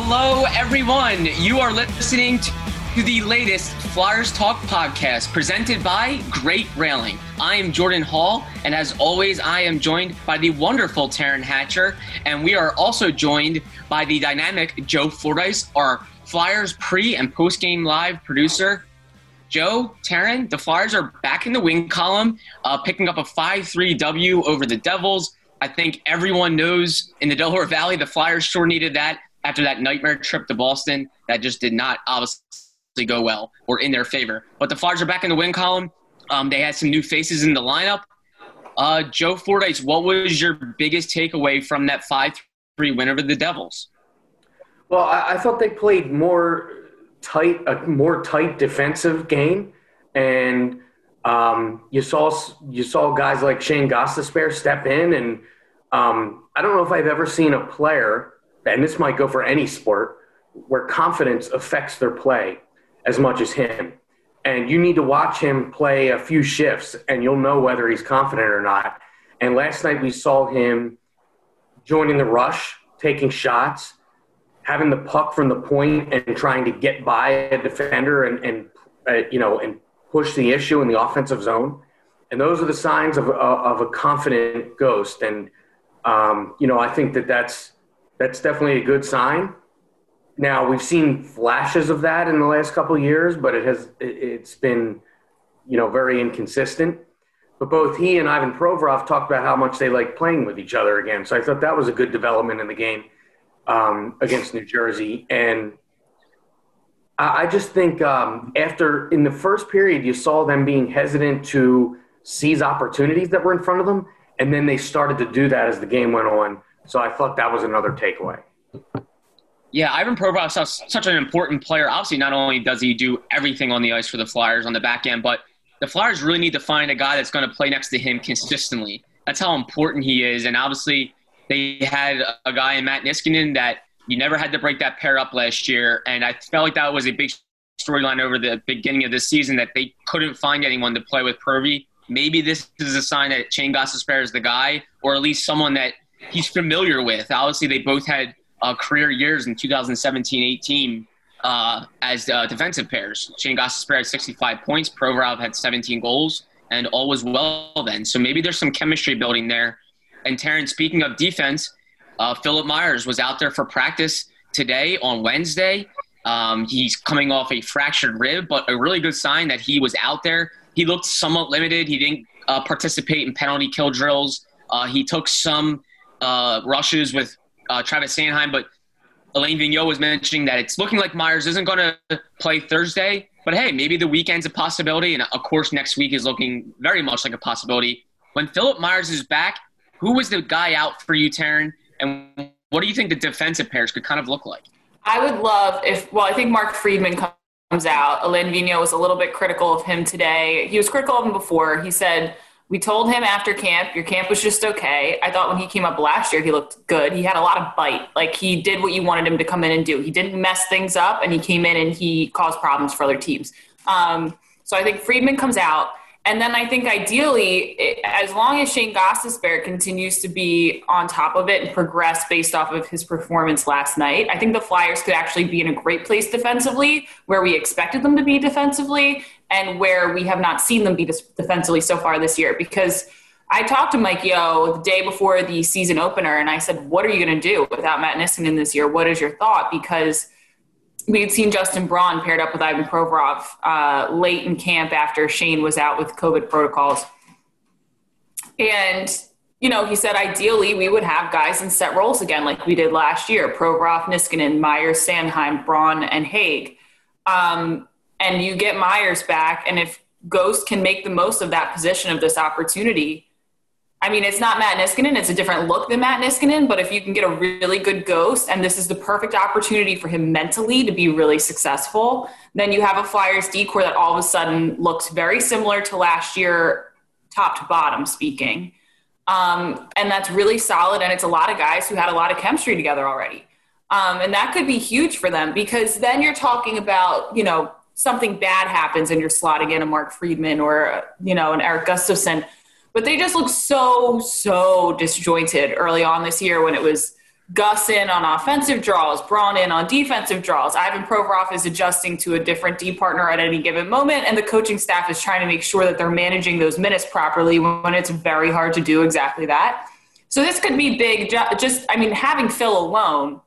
Hello, everyone. You are listening to the latest Flyers Talk podcast presented by Great Railing. I am Jordan Hall, and as always, I am joined by the wonderful Taryn Hatcher, and we are also joined by the dynamic Joe Fordyce, our Flyers pre and post game live producer. Joe, Taryn, the Flyers are back in the win column, uh, picking up a 5 3 W over the Devils. I think everyone knows in the Delaware Valley, the Flyers sure needed that after that nightmare trip to Boston that just did not obviously go well or in their favor. But the Flyers are back in the win column. Um, they had some new faces in the lineup. Uh, Joe Fordyce, what was your biggest takeaway from that 5 3 win over the Devils? Well, I, I thought they played more tight, a more tight defensive game, and um, you saw you saw guys like Shane Gostisbehere step in, and um, I don't know if I've ever seen a player and this might go for any sport, where confidence affects their play as much as him. And you need to watch him play a few shifts, and you'll know whether he's confident or not. And last night we saw him joining the rush, taking shots, having the puck from the point, and trying to get by a defender and, and uh, you know and push the issue in the offensive zone. And those are the signs of, of a confident ghost. And um, you know I think that that's that's definitely a good sign. Now we've seen flashes of that in the last couple years, but it has it's been you know very inconsistent. But both he and Ivan Provorov talked about how much they like playing with each other again. So I thought that was a good development in the game um, against New Jersey. And I, I just think um, after in the first period, you saw them being hesitant to seize opportunities that were in front of them, and then they started to do that as the game went on. So I thought that was another takeaway. Yeah, Ivan Provorov is such an important player. Obviously, not only does he do everything on the ice for the Flyers on the back end, but the Flyers really need to find a guy that's going to play next to him consistently. That's how important he is. And obviously, they had a guy in Matt Niskanen that you never had to break that pair up last year. And I felt like that was a big storyline over the beginning of this season that they couldn't find anyone to play with Provy. Maybe this is a sign that Shane Gostisbehere is the guy, or at least someone that – he's familiar with. Obviously, they both had uh, career years in 2017-18 uh, as uh, defensive pairs. Shane Gostisbehere had 65 points. Provorov had 17 goals, and all was well then. So maybe there's some chemistry building there. And Taryn, speaking of defense, uh, Philip Myers was out there for practice today on Wednesday. Um, he's coming off a fractured rib, but a really good sign that he was out there. He looked somewhat limited. He didn't uh, participate in penalty kill drills. Uh, he took some uh, rushes with uh, Travis Sanheim, but Alain Vigneault was mentioning that it's looking like Myers isn't going to play Thursday. But hey, maybe the weekend's a possibility, and of course next week is looking very much like a possibility. When Philip Myers is back, who was the guy out for you, Taryn? And what do you think the defensive pairs could kind of look like? I would love if, well, I think Mark Friedman comes out. Alain Vigneault was a little bit critical of him today. He was critical of him before. He said – we told him after camp, your camp was just okay. I thought when he came up last year, he looked good. He had a lot of bite. Like he did what you wanted him to come in and do. He didn't mess things up, and he came in and he caused problems for other teams. Um, so I think Friedman comes out. And then I think ideally, as long as Shane Gostisbehere continues to be on top of it and progress based off of his performance last night, I think the Flyers could actually be in a great place defensively where we expected them to be defensively and where we have not seen them be defensively so far this year. Because I talked to Mike Yeo the day before the season opener, and I said, "What are you going to do without Matt Niskanen this year? What is your thought?" Because we had seen Justin Braun paired up with Ivan Provorov uh, late in camp after Shane was out with COVID protocols, and you know, he said ideally we would have guys in set roles again like we did last year: Provorov, Niskanen, Meyer, Sanheim, Braun, and Hague. Um, and you get Myers back, and if Ghost can make the most of that position of this opportunity I mean, it's not Matt Niskanen. It's a different look than Matt Niskanen. But if you can get a really good ghost, and this is the perfect opportunity for him mentally to be really successful, then you have a Flyers D corps that all of a sudden looks very similar to last year, top to bottom speaking. Um, and that's really solid. And it's a lot of guys who had a lot of chemistry together already. Um, and that could be huge for them because then you're talking about, you know, something bad happens and you're slotting in a Mark Friedman or, you know, an Erik Gustafsson. but they just looked so, so disjointed early on this year when it was Gus in on offensive draws, Braun in on defensive draws. Ivan Provorov is adjusting to a different D partner at any given moment, and the coaching staff is trying to make sure that they're managing those minutes properly when it's very hard to do exactly that. So this could be big. Just, I mean, having Phil alone,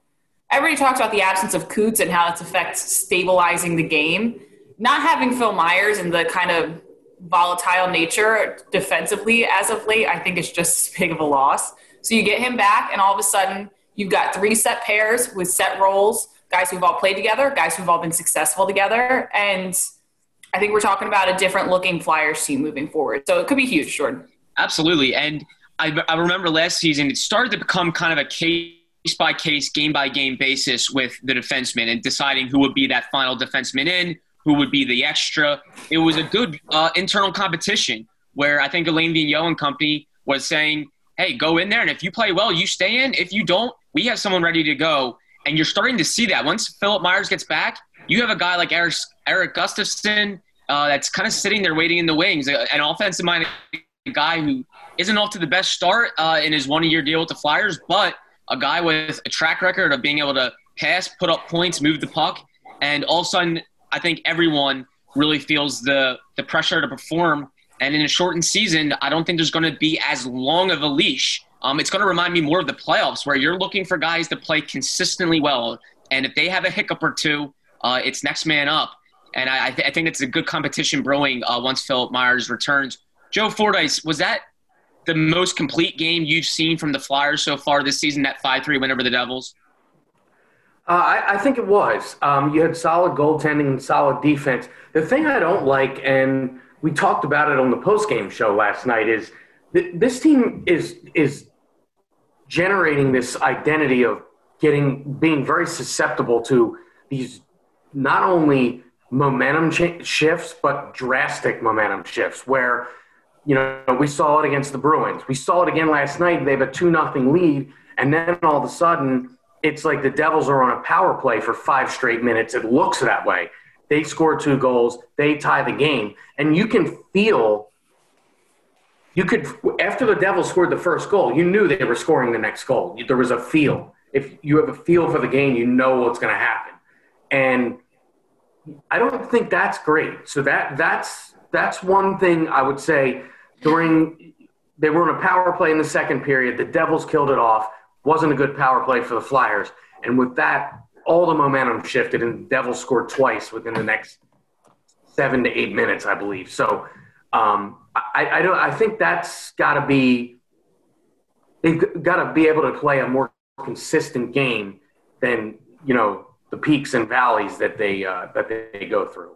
everybody talks about the absence of Coots and how it affects stabilizing the game. Not having Phil Myers and the kind of volatile nature defensively as of late, I think it's just as big of a loss. So you get him back, and all of a sudden, you've got three set pairs with set roles, guys who've all played together, guys who've all been successful together. And I think we're talking about a different looking Flyers team moving forward. So it could be huge, Jordan. Absolutely. And I, I remember last season, it started to become kind of a case by case, game by game basis with the defenseman and deciding who would be that final defenseman in, who would be the extra. It was a good uh, internal competition where I think Alain Vigneault and company was saying, hey, go in there, and if you play well, you stay in. If you don't, we have someone ready to go. And you're starting to see that. Once Philip Myers gets back, you have a guy like Eric, Erik Gustafsson uh, that's kind of sitting there waiting in the wings, an offensive minded guy who isn't off to the best start uh, in his one year deal with the Flyers, but a guy with a track record of being able to pass, put up points, move the puck. And all of a sudden, I think everyone really feels the the pressure to perform. And in a shortened season, I don't think there's going to be as long of a leash. Um, it's going to remind me more of the playoffs, where you're looking for guys to play consistently well. And if they have a hiccup or two, uh, it's next man up. And I, I, th- I, think it's a good competition brewing uh, once Philip Myers returns. Joe Fordyce, was that the most complete game you've seen from the Flyers so far this season? That five three win over the Devils. Uh, I, I, think it was. Um, you had solid goaltending and solid defense. The thing I don't like, and we talked about it on the postgame show last night, is th- this team is is generating this identity of getting being very susceptible to these not only momentum shifts but drastic momentum shifts where you know we saw it against the Bruins. We saw it again last night. They have a two nothing lead, and then all of a sudden it's like the Devils are on a power play for five straight minutes. It looks that way. They score two goals, they tie the game, and you can feel. You could after the Devils scored the first goal, you knew they were scoring the next goal. There was a feel. If you have a feel for the game, you know what's going to happen. And I don't think that's great. So that that's that's one thing I would say during they were in a power play in the second period. The Devils killed it off wasn't a good power play for the Flyers. And with that, all the momentum shifted, and the Devils scored twice within the next seven to eight minutes, I believe. So um, I, I, don't. I think that's got to be. They've got to be able to play a more consistent game than you know the peaks and valleys that they uh, that they go through.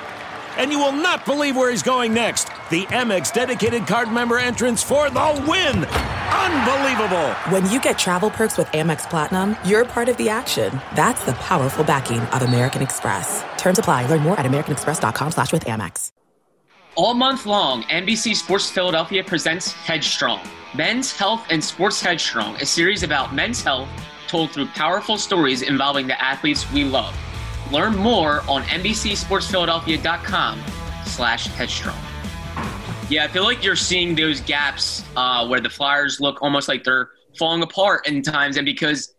And you will not believe where he's going next. The Amex dedicated card member entrance for the win! Unbelievable! When you get travel perks with Amex Platinum, you're part of the action. That's the powerful backing of American Express. Terms apply. Learn more at americanexpress.com slash with Amex. All month long, NBC Sports Philadelphia presents Headstrong, Men's Health and Sports Headstrong, a series about men's health told through powerful stories involving the athletes we love. Learn more on NBCSportsPhiladelphia.com slash headstrong. Yeah, I feel like you're seeing those gaps uh, where the Flyers look almost like they're falling apart in times, and because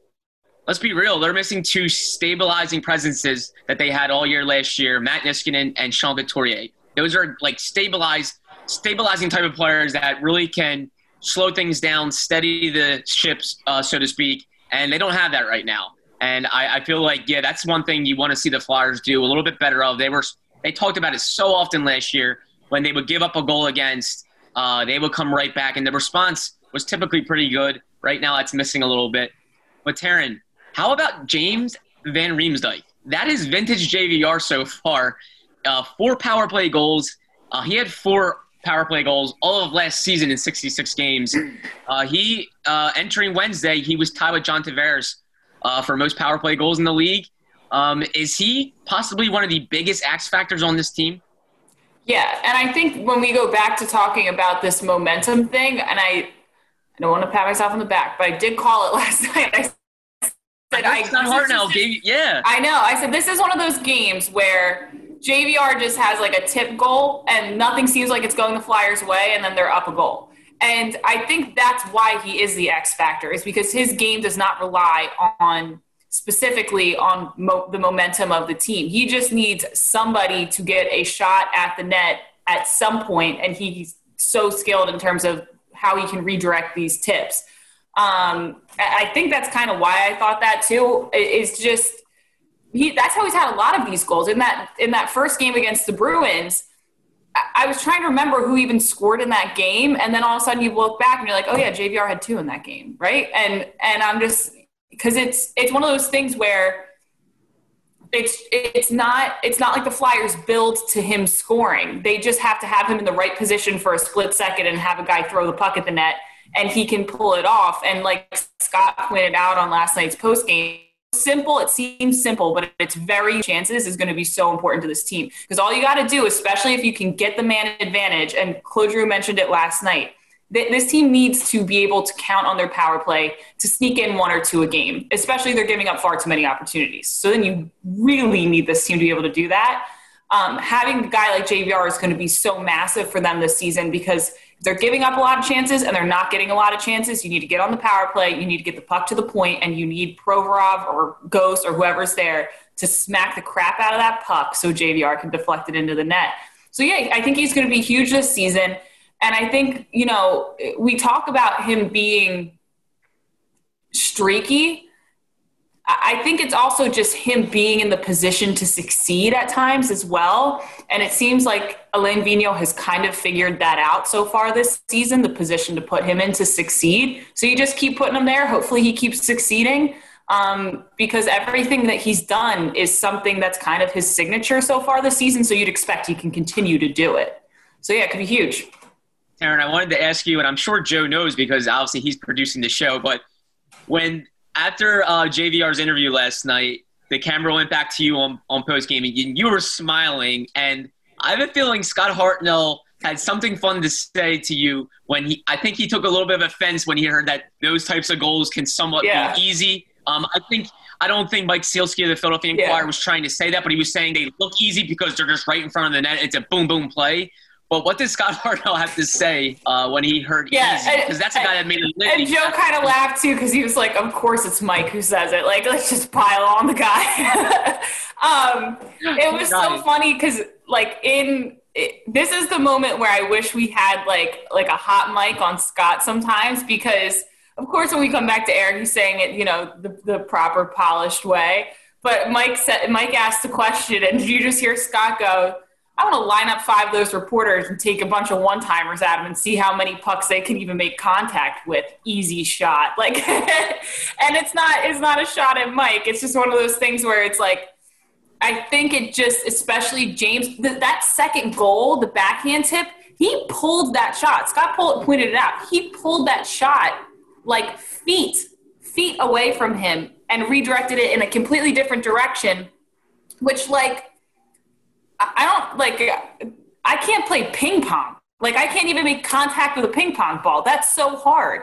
let's be real, they're missing two stabilizing presences that they had all year last year: Matt Niskanen and Sean Couturier. Those are like stabilized, stabilizing type of players that really can slow things down, steady the ships, uh, so to speak, and they don't have that right now. And I, I feel like, yeah, that's one thing you want to see the Flyers do a little bit better of. They were they talked about it so often last year when they would give up a goal against, uh, they would come right back, and the response was typically pretty good. Right now, it's missing a little bit. But Taryn, how about James Van Riemsdyk? That is vintage JVR so far. Uh, four power play goals. Uh, he had four power play goals all of last season in 66 games. Uh, he uh, entering Wednesday, he was tied with John Tavares uh, for most power play goals in the league. Um, is he possibly one of the biggest X factors on this team? Yeah, and I think when we go back to talking about this momentum thing, and I, I don't want to pat myself on the back, but I did call it last night. I said, I, Hartnell gave you, yeah. I know. I said this is one of those games where JVR just has like a tip goal, and nothing seems like it's going the Flyers' way, and then they're up a goal. And I think that's why he is the X factor, is because his game does not rely on specifically on mo- the momentum of the team. He just needs somebody to get a shot at the net at some point, and he's so skilled in terms of how he can redirect these tips. Um, I think that's kind of why I thought that too. Is just he. That's how he's had a lot of these goals in that in that first game against the Bruins. I was trying to remember who even scored in that game, and then all of a sudden you look back and you're like, "Oh yeah, JVR had two in that game, right?" And and I'm just because it's it's one of those things where it's it's not it's not like the Flyers build to him scoring. They just have to have him in the right position for a split second and have a guy throw the puck at the net and he can pull it off. And like Scott pointed out on last night's post game, simple it seems simple but it's very chances is going to be so important to this team because all you got to do especially if you can get the man advantage and Claude mentioned it last night this team needs to be able to count on their power play to sneak in one or two a game, especially they're giving up far too many opportunities. So then you really need this team to be able to do that. Um, having a guy like JVR is going to be so massive for them this season because they're giving up a lot of chances and they're not getting a lot of chances. You need to get on the power play, you need to get the puck to the point, and you need Provorov or Ghost or whoever's there to smack the crap out of that puck so JVR can deflect it into the net. So, yeah, I think he's going to be huge this season. And I think, you know, we talk about him being streaky. I think it's also just him being in the position to succeed at times as well. And it seems like Alain Vigneault has kind of figured that out so far this season, the position to put him in to succeed. So you just keep putting him there. Hopefully he keeps succeeding um, because everything that he's done is something that's kind of his signature so far this season. So you'd expect he can continue to do it. So yeah, it could be huge. Taryn, I wanted to ask you, and I'm sure Joe knows because obviously he's producing the show, but when after uh, JVR's interview last night, the camera went back to you on, on post game, and you, were smiling, and I have a feeling Scott Hartnell had something fun to say to you when he. I think he took a little bit of offense when he heard that those types of goals can somewhat yeah. be easy. Um, I think I don't think Mike Sielski of the Philadelphia Inquirer yeah. was trying to say that, but he was saying they look easy because they're just right in front of the net. It's a boom boom play. But what did Scott Hartnell have to say uh, when he heard yeah? Because that's a guy that made it. And Joe kind of laughed too because he was like, "Of course it's Mike who says it. Like, let's just pile on the guy." um, it was so funny because, like, in it, this is the moment where I wish we had like like a hot mic on Scott sometimes because, of course, when we come back to Eric, he's saying it, you know, the, the proper polished way. But Mike said Mike asked the question, and you just hear Scott go I want to line up five of those reporters and take a bunch of one timers at them and see how many pucks they can even make contact with. Easy shot, like, and it's not it's not a shot at Mike. It's just one of those things where it's like, I think it just, especially James, th- that second goal, the backhand tip, he pulled that shot. Scott pulled, pointed it out. He pulled that shot like feet feet away from him and redirected it in a completely different direction, which like I don't like, I can't play ping pong. Like, I can't even make contact with a ping pong ball. That's so hard.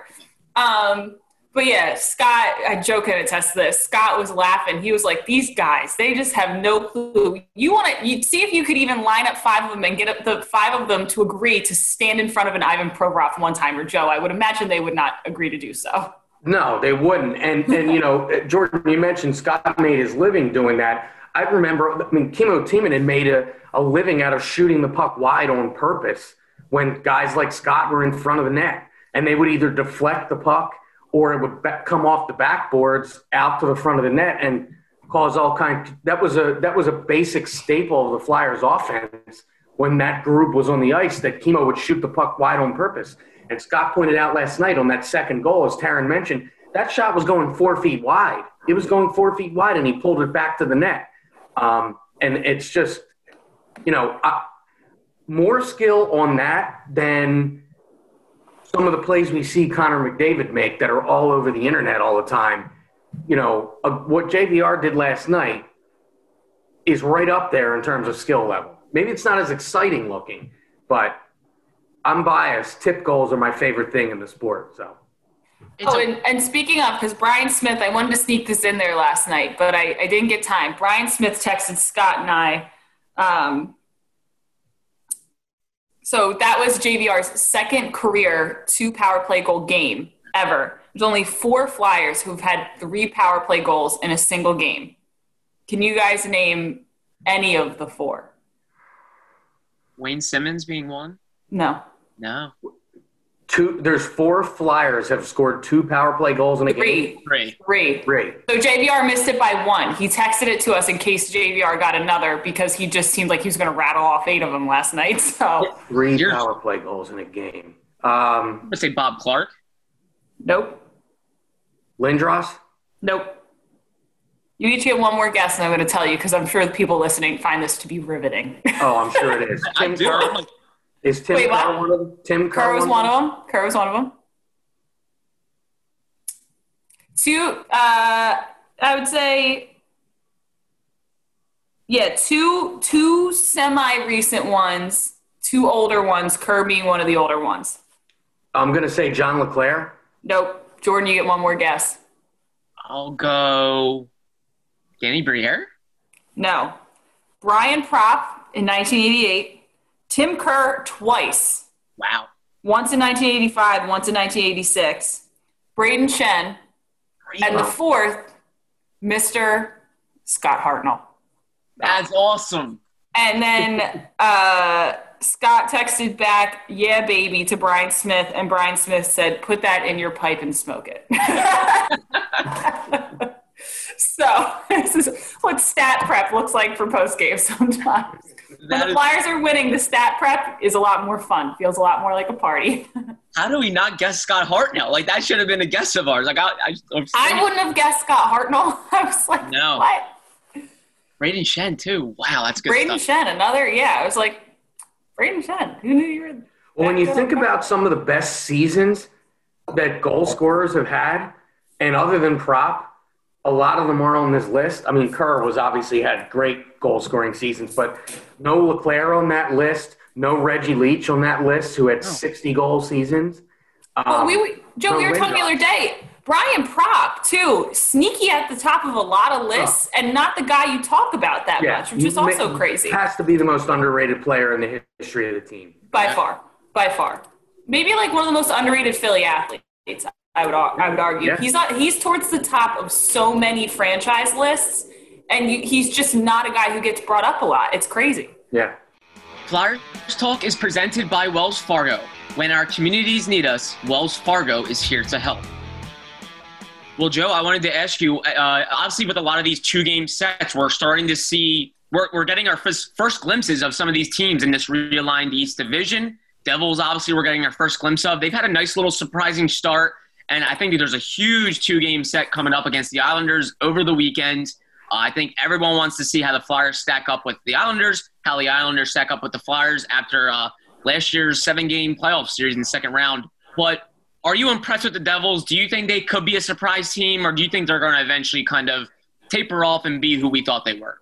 Um, but yeah, Scott, I joke and attest to this. Scott was laughing. He was like, "These guys, they just have no clue. You want to see if you could even line up five of them and get the five of them to agree to stand in front of an Ivan Provorov one time or Joe. I would imagine they would not agree to do so. No, they wouldn't. And and you know, Jordan, you mentioned Scott made his living doing that. I remember, I mean, Kimmo Timonen had made a, a living out of shooting the puck wide on purpose when guys like Scott were in front of the net, and they would either deflect the puck or it would be- come off the backboards out to the front of the net and cause all kinds. That was a that was a basic staple of the Flyers' offense when that group was on the ice. That Kimmo would shoot the puck wide on purpose. And Scott pointed out last night on that second goal, as Taryn mentioned, that shot was going four feet wide. It was going four feet wide, and he pulled it back to the net. Um, and it's just, you know, uh, more skill on that than some of the plays we see Connor McDavid make that are all over the internet all the time. You know, uh, what JVR did last night is right up there in terms of skill level. Maybe it's not as exciting looking, but I'm biased. Tip goals are my favorite thing in the sport. So. It's oh, and, and, speaking of, because Brian Smith, I wanted to sneak this in there last night, but I, I didn't get time. Brian Smith texted Scott and I. Um, so that was JVR's second career two power play goal game ever. There's only four Flyers who've had three power play goals in a single game. Can you guys name any of the four? Wayne Simmonds being one? No. No two there's four flyers have scored two power play goals in a Three. game Three. Three. Three. So JVR missed it by one. He texted it to us in case JVR got another because he just seemed like he was going to rattle off eight of them last night. So three You're, power play goals in a game. Um, let's say Bob Clarke Nope. Lindros. Nope. You each get one more guess, and I'm going to tell you because I'm sure the people listening find this to be riveting. Oh, I'm sure it is. Tim I do. Is Tim Wait, Kerr one of them? Tim Kerr, Kerr was one of them. Kerr was one of them. Two, uh, I would say, yeah, two two semi recent ones, two older ones. Kerr being one of the older ones. I'm gonna say John LeClair. Nope. Jordan, you get one more guess. I'll go Danny Briere. No. Brian Propp in 1988. Tim Kerr twice. Wow. Once in 1985, once in 1986. Brayden Schenn. And the fourth, Mr. Scott Hartnell. That's awesome. And then uh, Scott texted back, yeah, baby, to Brian Smith. And Brian Smith said, put that in your pipe and smoke it. so this is what stat prep looks like for post game sometimes when the is, Flyers are winning, the stat prep is a lot more fun. Feels a lot more like a party. how do we not guess Scott Hartnell? Like that should have been a guess of ours. Like I, I, I wouldn't have guessed Scott Hartnell. I was like, no. What? Brayden Schenn too. Wow, that's good. Brayden Schenn, another. Yeah, I was like, Brayden Schenn. Who knew you were? Well, when you think about some of the best seasons that goal scorers have had, and other than Propp, a lot of them are on this list. I mean, Kerr was obviously had great goal scoring seasons, but no LeClair on that list, no Reggie Leach on that list, who had 60 goal seasons. Um, well, we, we Joe, no we were talking the other day. Brian Propp, too, sneaky at the top of a lot of lists, and not the guy you talk about that yeah, much, which is also crazy. Has to be the most underrated player in the history of the team. By yeah. far, by far, maybe like one of the most underrated Philly athletes. I would I would argue yeah. he's not he's towards the top of so many franchise lists, and you, he's just not a guy who gets brought up a lot. It's crazy. Yeah. Flyers Talk is presented by Wells Fargo. When our communities need us, Wells Fargo is here to help. Well, Joe, I wanted to ask you. Uh, obviously, with a lot of these two-game sets, we're starting to see we're, we're getting our first, first glimpses of some of these teams in this realigned East Division. Devils, obviously, we're getting our first glimpse of. They've had a nice little surprising start. And I think there's a huge two game set coming up against the Islanders over the weekend. Uh, I think everyone wants to see how the Flyers stack up with the Islanders, how the Islanders stack up with the Flyers after uh, last year's seven game playoff series in the second round. But are you impressed with the Devils? Do you think they could be a surprise team, or do you think they're going to eventually kind of taper off and be who we thought they were?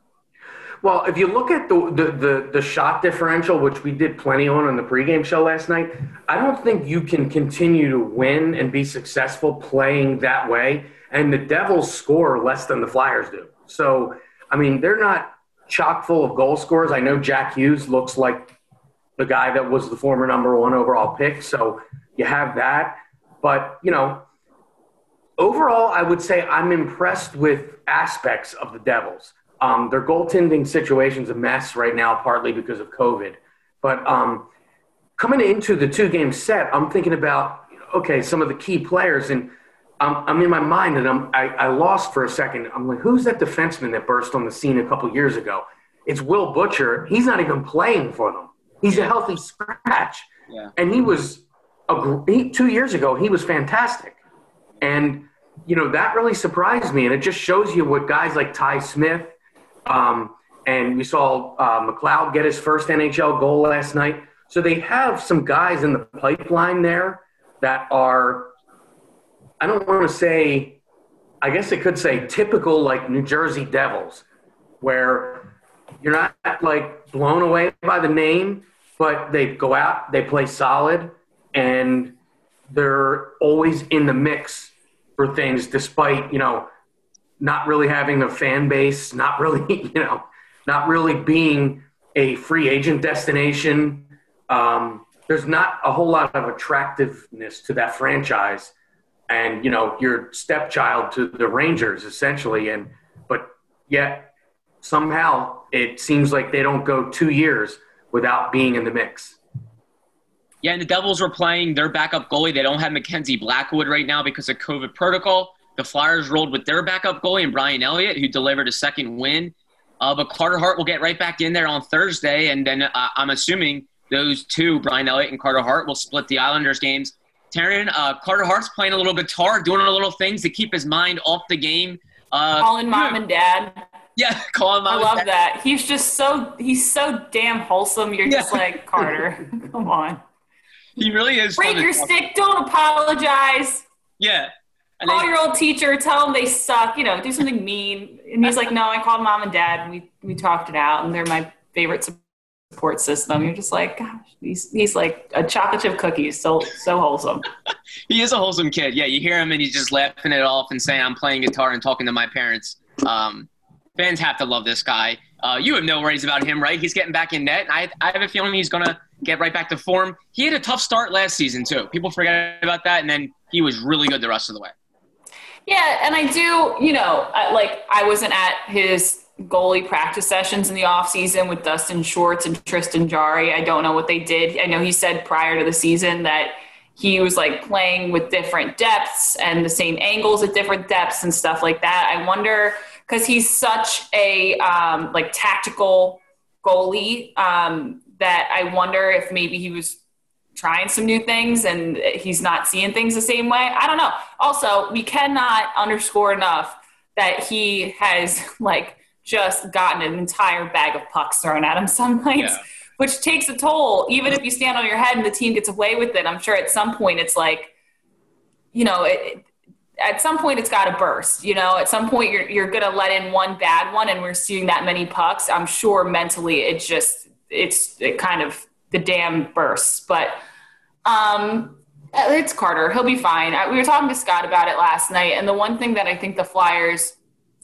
Well, if you look at the, the, the, the, shot differential, which we did plenty on on the pregame show last night, I don't think you can continue to win and be successful playing that way. And the Devils score less than the Flyers do. So, I mean, they're not chock full of goal scorers. I know Jack Hughes looks like the guy that was the former number one overall pick. So you have that. But, you know, overall, I would say I'm impressed with aspects of the Devils. Um, their goaltending situation's a mess right now, partly because of COVID. But um, coming into the two game set, I'm thinking about, okay, some of the key players. And I'm, I'm in my mind and I'm, I, I lost for a second. I'm like, who's that defenseman that burst on the scene a couple years ago? It's Will Butcher. He's not even playing for them. He's a healthy scratch. Yeah. And he was, a, he, two years ago, he was fantastic. And, you know, that really surprised me. And it just shows you what guys like Ty Smith, um, and we saw uh, McLeod get his first NHL goal last night. So they have some guys in the pipeline there that are, I don't want to say, I guess it could say typical like New Jersey Devils, where you're not like blown away by the name, but they go out, they play solid, and they're always in the mix for things despite, you know, not really having a fan base, not really, you know, not really being a free agent destination. Um, there's not a whole lot of attractiveness to that franchise, and you know, your stepchild to the Rangers essentially, and but yet somehow it seems like they don't go two years without being in the mix. Yeah, and the Devils were playing their backup goalie. They don't have Mackenzie Blackwood right now because of COVID protocol. The Flyers rolled with their backup goalie and Brian Elliott, who delivered a second win. Uh, but Carter Hart will get right back in there on Thursday, and then uh, I'm assuming those two, Brian Elliott and Carter Hart, will split the Islanders games. Taryn, uh, Carter Hart's playing a little guitar, doing a little things to keep his mind off the game. Uh, calling mom and dad. Yeah, calling mom. I love that. He's just so he's so damn wholesome. You're yeah. just like Carter. Come on. He really is. Break your stick. Don't apologize. Yeah, Call your old teacher, tell them they suck, you know, do something mean. And he's like, no, I called mom and dad and we, we talked it out and they're my favorite support system. You're just like, gosh, he's, he's like a chocolate chip cookie. So, so wholesome. he is a wholesome kid. Yeah. You hear him and he's just laughing it off and saying, I'm playing guitar and talking to my parents. Um, fans have to love this guy. Uh, you have no worries about him, right? He's getting back in net. I, I have a feeling he's going to get right back to form. He had a tough start last season, too. People forget about that. And then he was really good the rest of the way. Yeah, and I do, you know, like I wasn't at his goalie practice sessions in the off season with Dustin Schwartz and Tristan Jarry. I don't know what they did. I know he said prior to the season that he was like playing with different depths and the same angles at different depths and stuff like that. I wonder because he's such a um, like tactical goalie um, that I wonder if maybe he was trying some new things and he's not seeing things the same way. I don't know. Also, we cannot underscore enough that he has like just gotten an entire bag of pucks thrown at him some nights, yeah. which takes a toll. Even if you stand on your head and the team gets away with it, I'm sure at some point it's like, you know, it, at some point it's got to burst. You know, at some point you're you're gonna let in one bad one, and we're seeing that many pucks. I'm sure mentally it just it's it kind of the dam bursts, but um, it's Carter. He'll be fine. I, we were talking to Scott about it last night, and the one thing that I think the Flyers,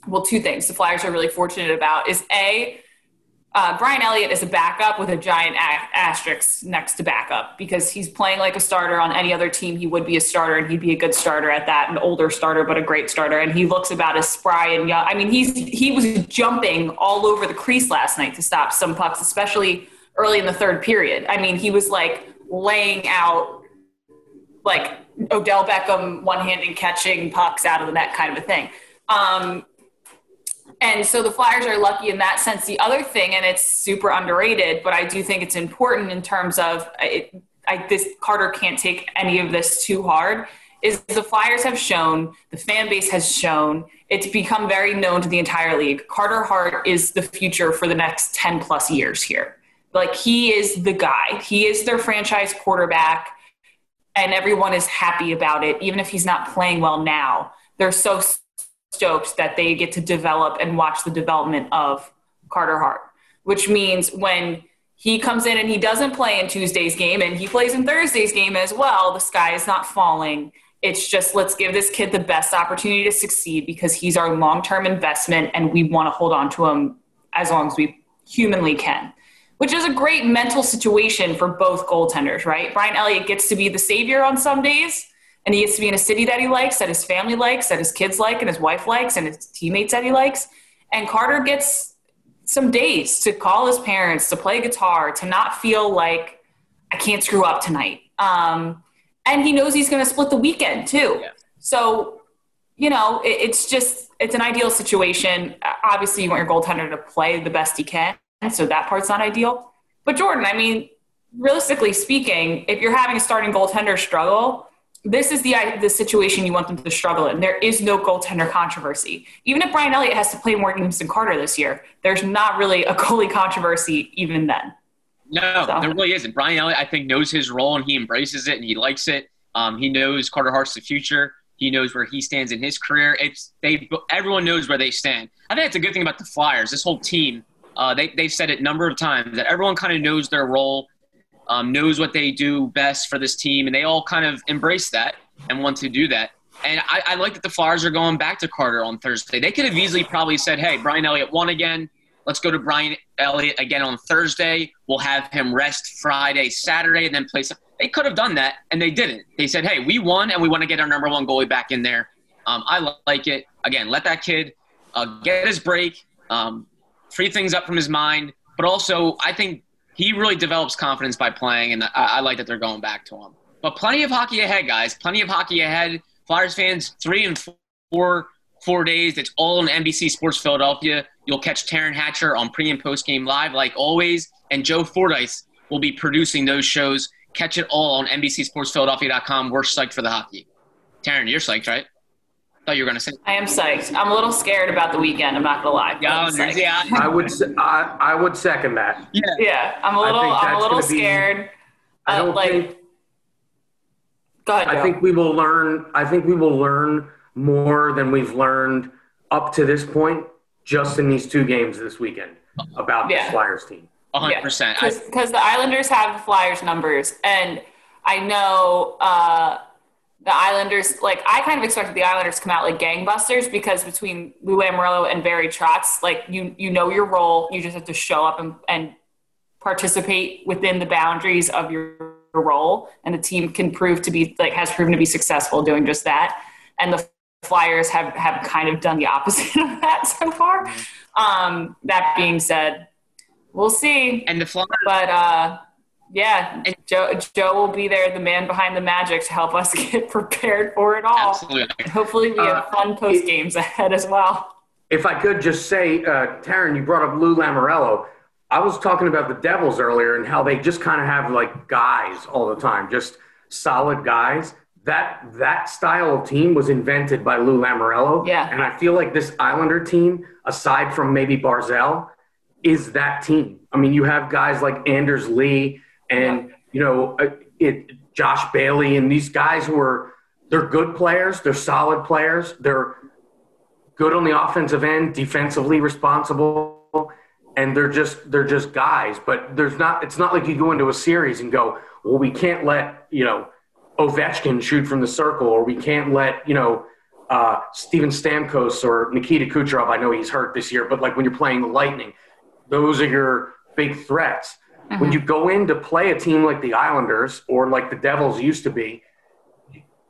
well, two things the Flyers are really fortunate about is a uh, Brian Elliott is a backup with a giant a- asterisk next to backup because he's playing like a starter on any other team. He would be a starter and he'd be a good starter at that, an older starter, but a great starter. And he looks about as spry and young. I mean, he's he was jumping all over the crease last night to stop some pucks, especially early in the third period. I mean, he was like laying out like Odell Beckham one-handed catching pucks out of the net kind of a thing. Um, and so the Flyers are lucky in that sense. The other thing, and it's super underrated, but I do think it's important in terms of it, I, this Carter can't take any of this too hard. Is the Flyers have shown, the fan base has shown, it's become very known to the entire league. Carter Hart is the future for the next 10 plus years here. Like he is the guy. He is their franchise quarterback, and everyone is happy about it, even if he's not playing well now. They're so stoked that they get to develop and watch the development of Carter Hart, which means when he comes in and he doesn't play in Tuesday's game and he plays in Thursday's game as well, the sky is not falling. It's just let's give this kid the best opportunity to succeed because he's our long term investment and we want to hold on to him as long as we humanly can, which is a great mental situation for both goaltenders, right? Brian Elliott gets to be the savior on some days and he gets to be in a city that he likes, that his family likes, that his kids like, and his wife likes, and his teammates that he likes. And Carter gets some days to call his parents, to play guitar, to not feel like I can't screw up tonight. Um, and he knows he's going to split the weekend too. Yeah. So, you know, it, it's just it's an ideal situation. Obviously, you want your goaltender to play the best he can, so that part's not ideal. But Jordan, I mean, realistically speaking, if you're having a starting goaltender struggle, this is the the situation you want them to struggle in. There is no goaltender controversy. Even if Brian Elliott has to play more games than Carter this year, there's not really a goalie controversy even then. No, so. there really isn't. Brian Elliott, I think, knows his role and he embraces it and he likes it. Um, he knows Carter Hart's the future. He knows where he stands in his career. It's they. Everyone knows where they stand. I think that's a good thing about the Flyers. This whole team, uh, they they've said it a number of times that everyone kind of knows their role um, knows what they do best for this team, and they all kind of embrace that and want to do that. And I, I like that the Flyers are going back to Carter on Thursday. They could have easily probably said, "Hey, Brian Elliott won again. Let's go to Brian Elliott again on Thursday. We'll have him rest Friday, Saturday, and then play some." They could have done that, and they didn't. They said, "Hey, we won, and we want to get our number one goalie back in there." Um, I like it. Again, let that kid uh, get his break, um, free things up from his mind. But also, I think he really develops confidence by playing, and I, I, like that they're going back to him. But plenty of hockey ahead, guys. Plenty of hockey ahead. Flyers fans, three and four, four days. It's all on NBC Sports Philadelphia. You'll catch Taryn Hatcher on pre and post game live, like always, and Joe Fordyce will be producing those shows. Catch it all on NBCSportsPhiladelphia.com. We're psyched for the hockey. Taryn, you're psyched, right? Thought you were going to say. I am psyched. I'm a little scared about the weekend. I'm not going to lie. Yeah, yeah. I would. I, I would second that. Yeah. Yeah. I'm a little. I'm a little scared. Be, I don't uh, like. Think, go ahead. I think we will learn. I think we will learn more than we've learned up to this point, just in these two games this weekend about yeah. the Flyers team. 100. percent Because the Islanders have the Flyers numbers, and I know. Uh, the Islanders, like I kind of expected the Islanders to come out like gangbusters because between Lou Lamoriello and Barry Trotz, like you you know your role, you just have to show up and, and participate within the boundaries of your role, and the team can prove to be like has proven to be successful doing just that. And the Flyers have have kind of done the opposite of that so far. Um, that being said, we'll see. And the Flyers, but uh, yeah, and Joe Joe will be there, the man behind the magic, to help us get prepared for it all. Absolutely. And hopefully, we have uh, fun post games ahead as well. If I could just say, uh, Taryn, you brought up Lou Lamoriello. I was talking about the Devils earlier and how they just kind of have like guys all the time, just solid guys. That that style of team was invented by Lou Lamoriello. Yeah. And I feel like this Islander team, aside from maybe Barzal, is that team. I mean, you have guys like Anders Lee and you know uh, it, Josh Bailey and these guys who are they're good players, they're solid players, they're good on the offensive end, defensively responsible, and they're just they're just guys. But there's not it's not like you go into a series and go, well, we can't let you know Ovechkin shoot from the circle, or we can't let you know uh, Steven Stamkos or Nikita Kucherov. I know he's hurt this year, but like when you're playing the Lightning, those are your big threats. Mm-hmm. When you go in to play a team like the Islanders or like the Devils used to be,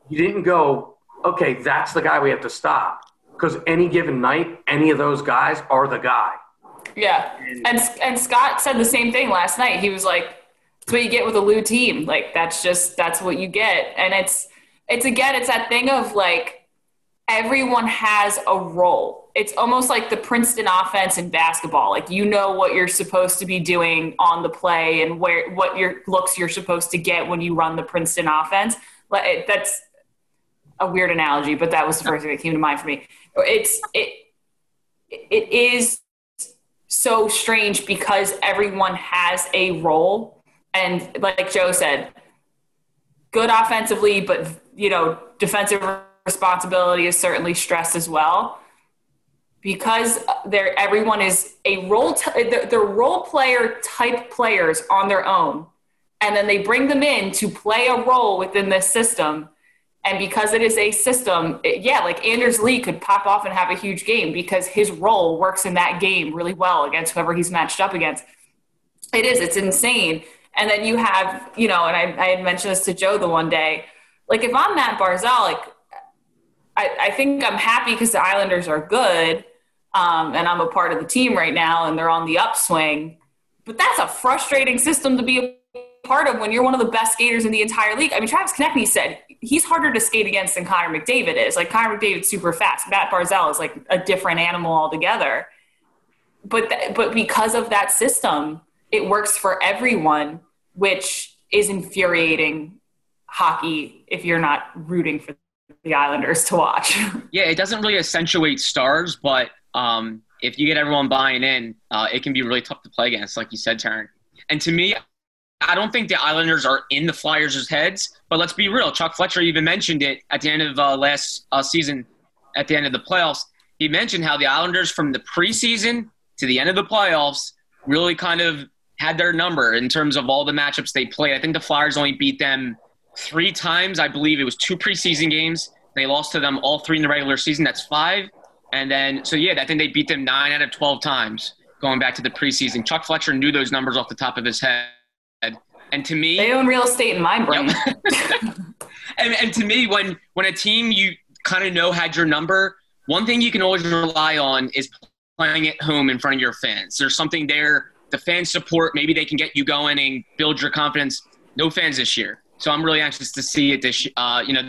you didn't go, okay, that's the guy we have to stop. Because any given night, any of those guys are the guy. Yeah. And, and Scott said the same thing last night. He was like, that's what you get with a Lou team. Like, that's just, that's what you get. And it's, it's again, it's that thing of like, everyone has a role it's almost like the Princeton offense in basketball. Like you know what you're supposed to be doing on the play and where what your looks you're supposed to get when you run the Princeton offense. That's a weird analogy, but that was the first thing that came to mind for me. It's it it is so strange because everyone has a role and like Joe said, good offensively, but you know, defensive responsibility is certainly stress as well. Because they're everyone is a role t- they're, they're role player type players on their own. And then they bring them in to play a role within this system. And because it is a system it, yeah like anders lee could pop off and have a huge game because his role works in that game really well against whoever he's matched up against. It is it's insane. And then you have you know and i, I had mentioned this to joe the one day like if i'm matt barzal like I, I think i'm happy because the islanders are good um, and I'm a part of the team right now, and they're on the upswing. But that's a frustrating system to be a part of when you're one of the best skaters in the entire league. I mean, Travis Konecny said he's harder to skate against than Connor McDavid is. Like Connor McDavid's super fast. Matt Barzal is like a different animal altogether. But th- but because of that system, it works for everyone, which is infuriating hockey if you're not rooting for the Islanders to watch. Yeah, it doesn't really accentuate stars, but um, if you get everyone buying in, uh, it can be really tough to play against, like you said, Taryn. And to me, I don't think the Islanders are in the Flyers' heads, but let's be real. Chuck Fletcher even mentioned it at the end of uh, last uh, season, at the end of the playoffs. He mentioned how the Islanders, from the preseason to the end of the playoffs, really kind of had their number in terms of all the matchups they played. I think the Flyers only beat them three times. I believe it was two preseason games. They lost to them all three in the regular season. That's five. And then, so yeah, I think they beat them nine out of 12 times going back to the preseason. Chuck Fletcher knew those numbers off the top of his head. And to me, they own real estate in my brain. Yep. and, and to me, when, when a team you kind of know had your number, one thing you can always rely on is playing at home in front of your fans. There's something there, the fan support, maybe they can get you going and build your confidence. No fans this year. So I'm really anxious to see it this, uh, you know,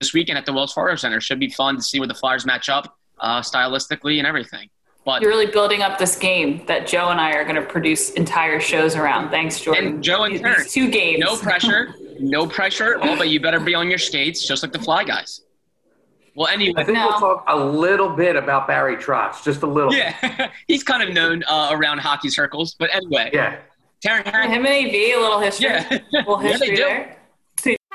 this weekend at the Wells Fargo Center. Should be fun to see where the Flyers match up uh, stylistically and everything. But you're really building up this game that Joe and I are going to produce entire shows around. Thanks, Jordan. And Joe and These two games. No pressure. no pressure at all, but you better be on your skates, just like the Fly Guys. Well, anyway, I think no. we'll talk a little bit about Barry Trotz, just a little. Yeah, he's kind of known uh, around hockey circles, but anyway. Yeah. Taryn, him and AV, a little history. Yeah, a little history yeah, there.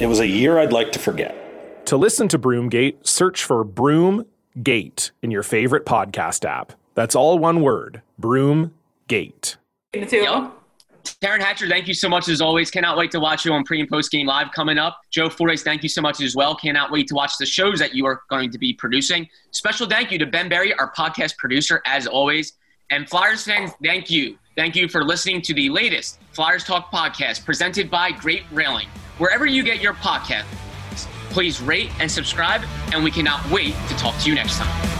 It was a year I'd like to forget. To listen to Broomgate, search for Broomgate in your favorite podcast app. That's all one word Broomgate. Yep. Taryn Hatcher, thank you so much as always. Cannot wait to watch you on pre and post game live coming up. Joe Flores, thank you so much as well. Cannot wait to watch the shows that you are going to be producing. Special thank you to Ben Berry, our podcast producer, as always. And Flyers fans, thank you. Thank you for listening to the latest Flyers Talk podcast presented by Great Railing. Wherever you get your podcast, please rate and subscribe, and we cannot wait to talk to you next time.